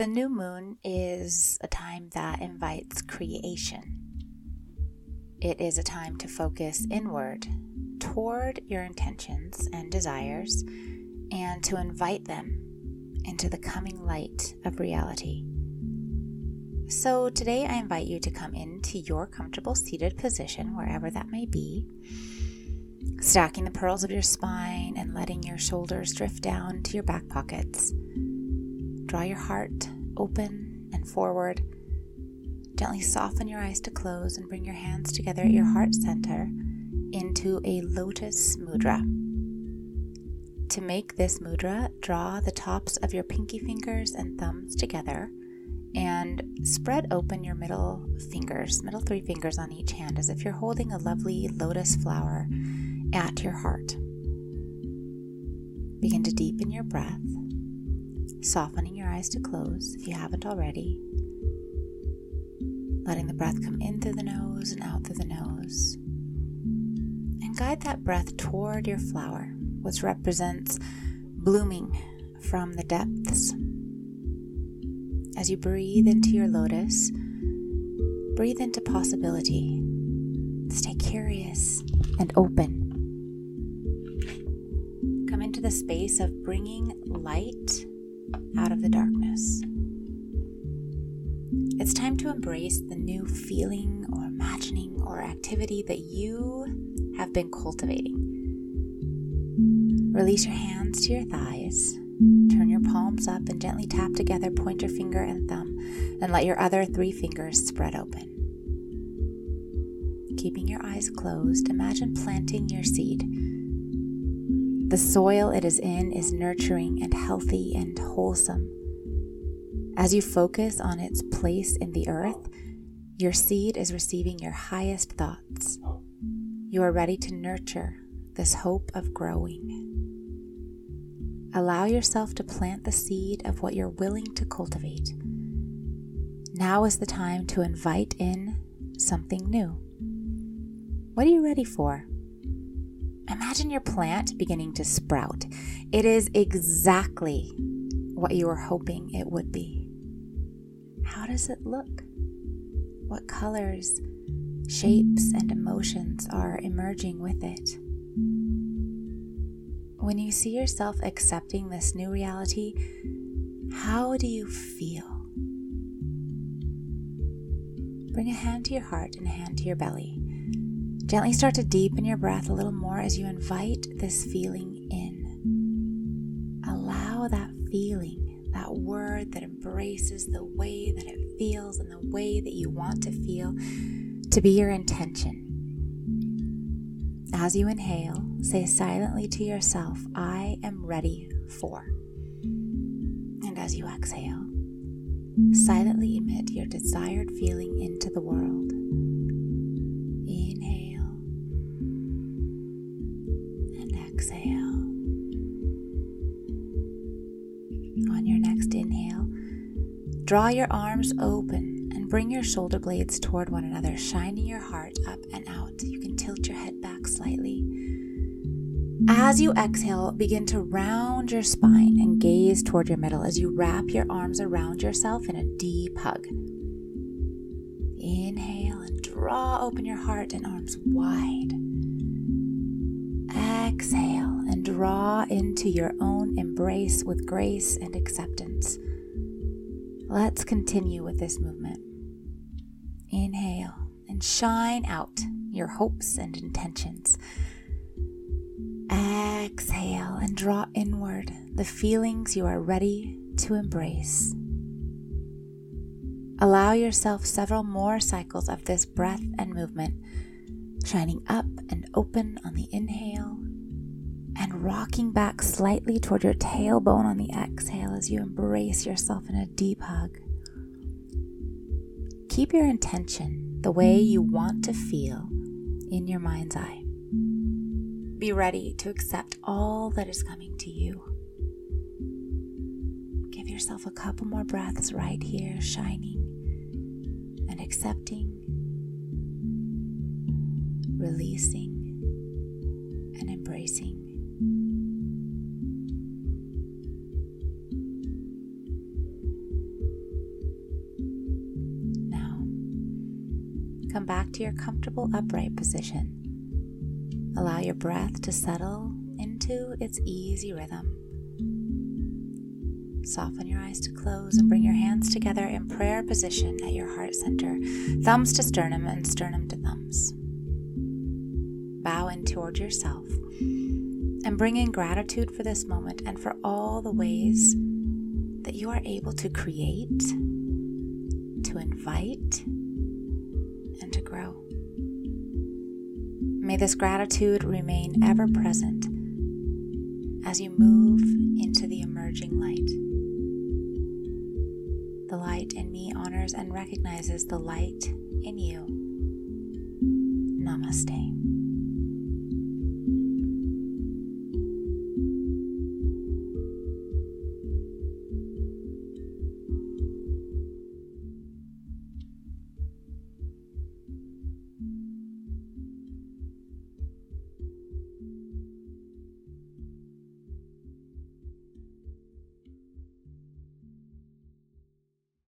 The new moon is a time that invites creation. It is a time to focus inward toward your intentions and desires and to invite them into the coming light of reality. So, today I invite you to come into your comfortable seated position, wherever that may be, stacking the pearls of your spine and letting your shoulders drift down to your back pockets. Draw your heart open and forward. Gently soften your eyes to close and bring your hands together at your heart center into a lotus mudra. To make this mudra, draw the tops of your pinky fingers and thumbs together and spread open your middle fingers, middle three fingers on each hand, as if you're holding a lovely lotus flower at your heart. Begin to deepen your breath, softening your eyes to close if you haven't already. Letting the breath come in through the nose and out through the nose. And guide that breath toward your flower which represents blooming from the depths. As you breathe into your lotus, breathe into possibility. Stay curious and open. Come into the space of bringing light out of the darkness. It's time to embrace the new feeling or imagining or activity that you have been cultivating. Release your hands to your thighs. Turn your palms up and gently tap together pointer finger and thumb, and let your other three fingers spread open. Keeping your eyes closed, imagine planting your seed. The soil it is in is nurturing and healthy and wholesome. As you focus on its place in the earth, your seed is receiving your highest thoughts. You are ready to nurture this hope of growing. Allow yourself to plant the seed of what you're willing to cultivate. Now is the time to invite in something new. What are you ready for? Imagine your plant beginning to sprout. It is exactly what you were hoping it would be. How does it look? What colors, shapes, and emotions are emerging with it? When you see yourself accepting this new reality, how do you feel? Bring a hand to your heart and a hand to your belly. Gently start to deepen your breath a little more as you invite this feeling in. Allow that feeling, that word that embraces the way that it feels and the way that you want to feel, to be your intention. As you inhale, say silently to yourself, I am ready for. And as you exhale, silently emit your desired feeling into the world. Draw your arms open and bring your shoulder blades toward one another, shining your heart up and out. You can tilt your head back slightly. As you exhale, begin to round your spine and gaze toward your middle as you wrap your arms around yourself in a deep hug. Inhale and draw open your heart and arms wide. Exhale and draw into your own embrace with grace and acceptance. Let's continue with this movement. Inhale and shine out your hopes and intentions. Exhale and draw inward the feelings you are ready to embrace. Allow yourself several more cycles of this breath and movement, shining up and open on the inhale and rocking back slightly toward your tailbone on the exhale as you embrace yourself in a deep hug. Keep your intention the way you want to feel in your mind's eye. Be ready to accept all that is coming to you. Give yourself a couple more breaths right here, shining and accepting, releasing, and embracing. Come back to your comfortable upright position. Allow your breath to settle into its easy rhythm. Soften your eyes to close and bring your hands together in prayer position at your heart center, thumbs to sternum and sternum to thumbs. Bow in toward yourself and bring in gratitude for this moment and for all the ways that you are able to create, to invite, grow. May this gratitude remain ever present as you move into the emerging light. The light in me honors and recognizes the light in you. Namaste.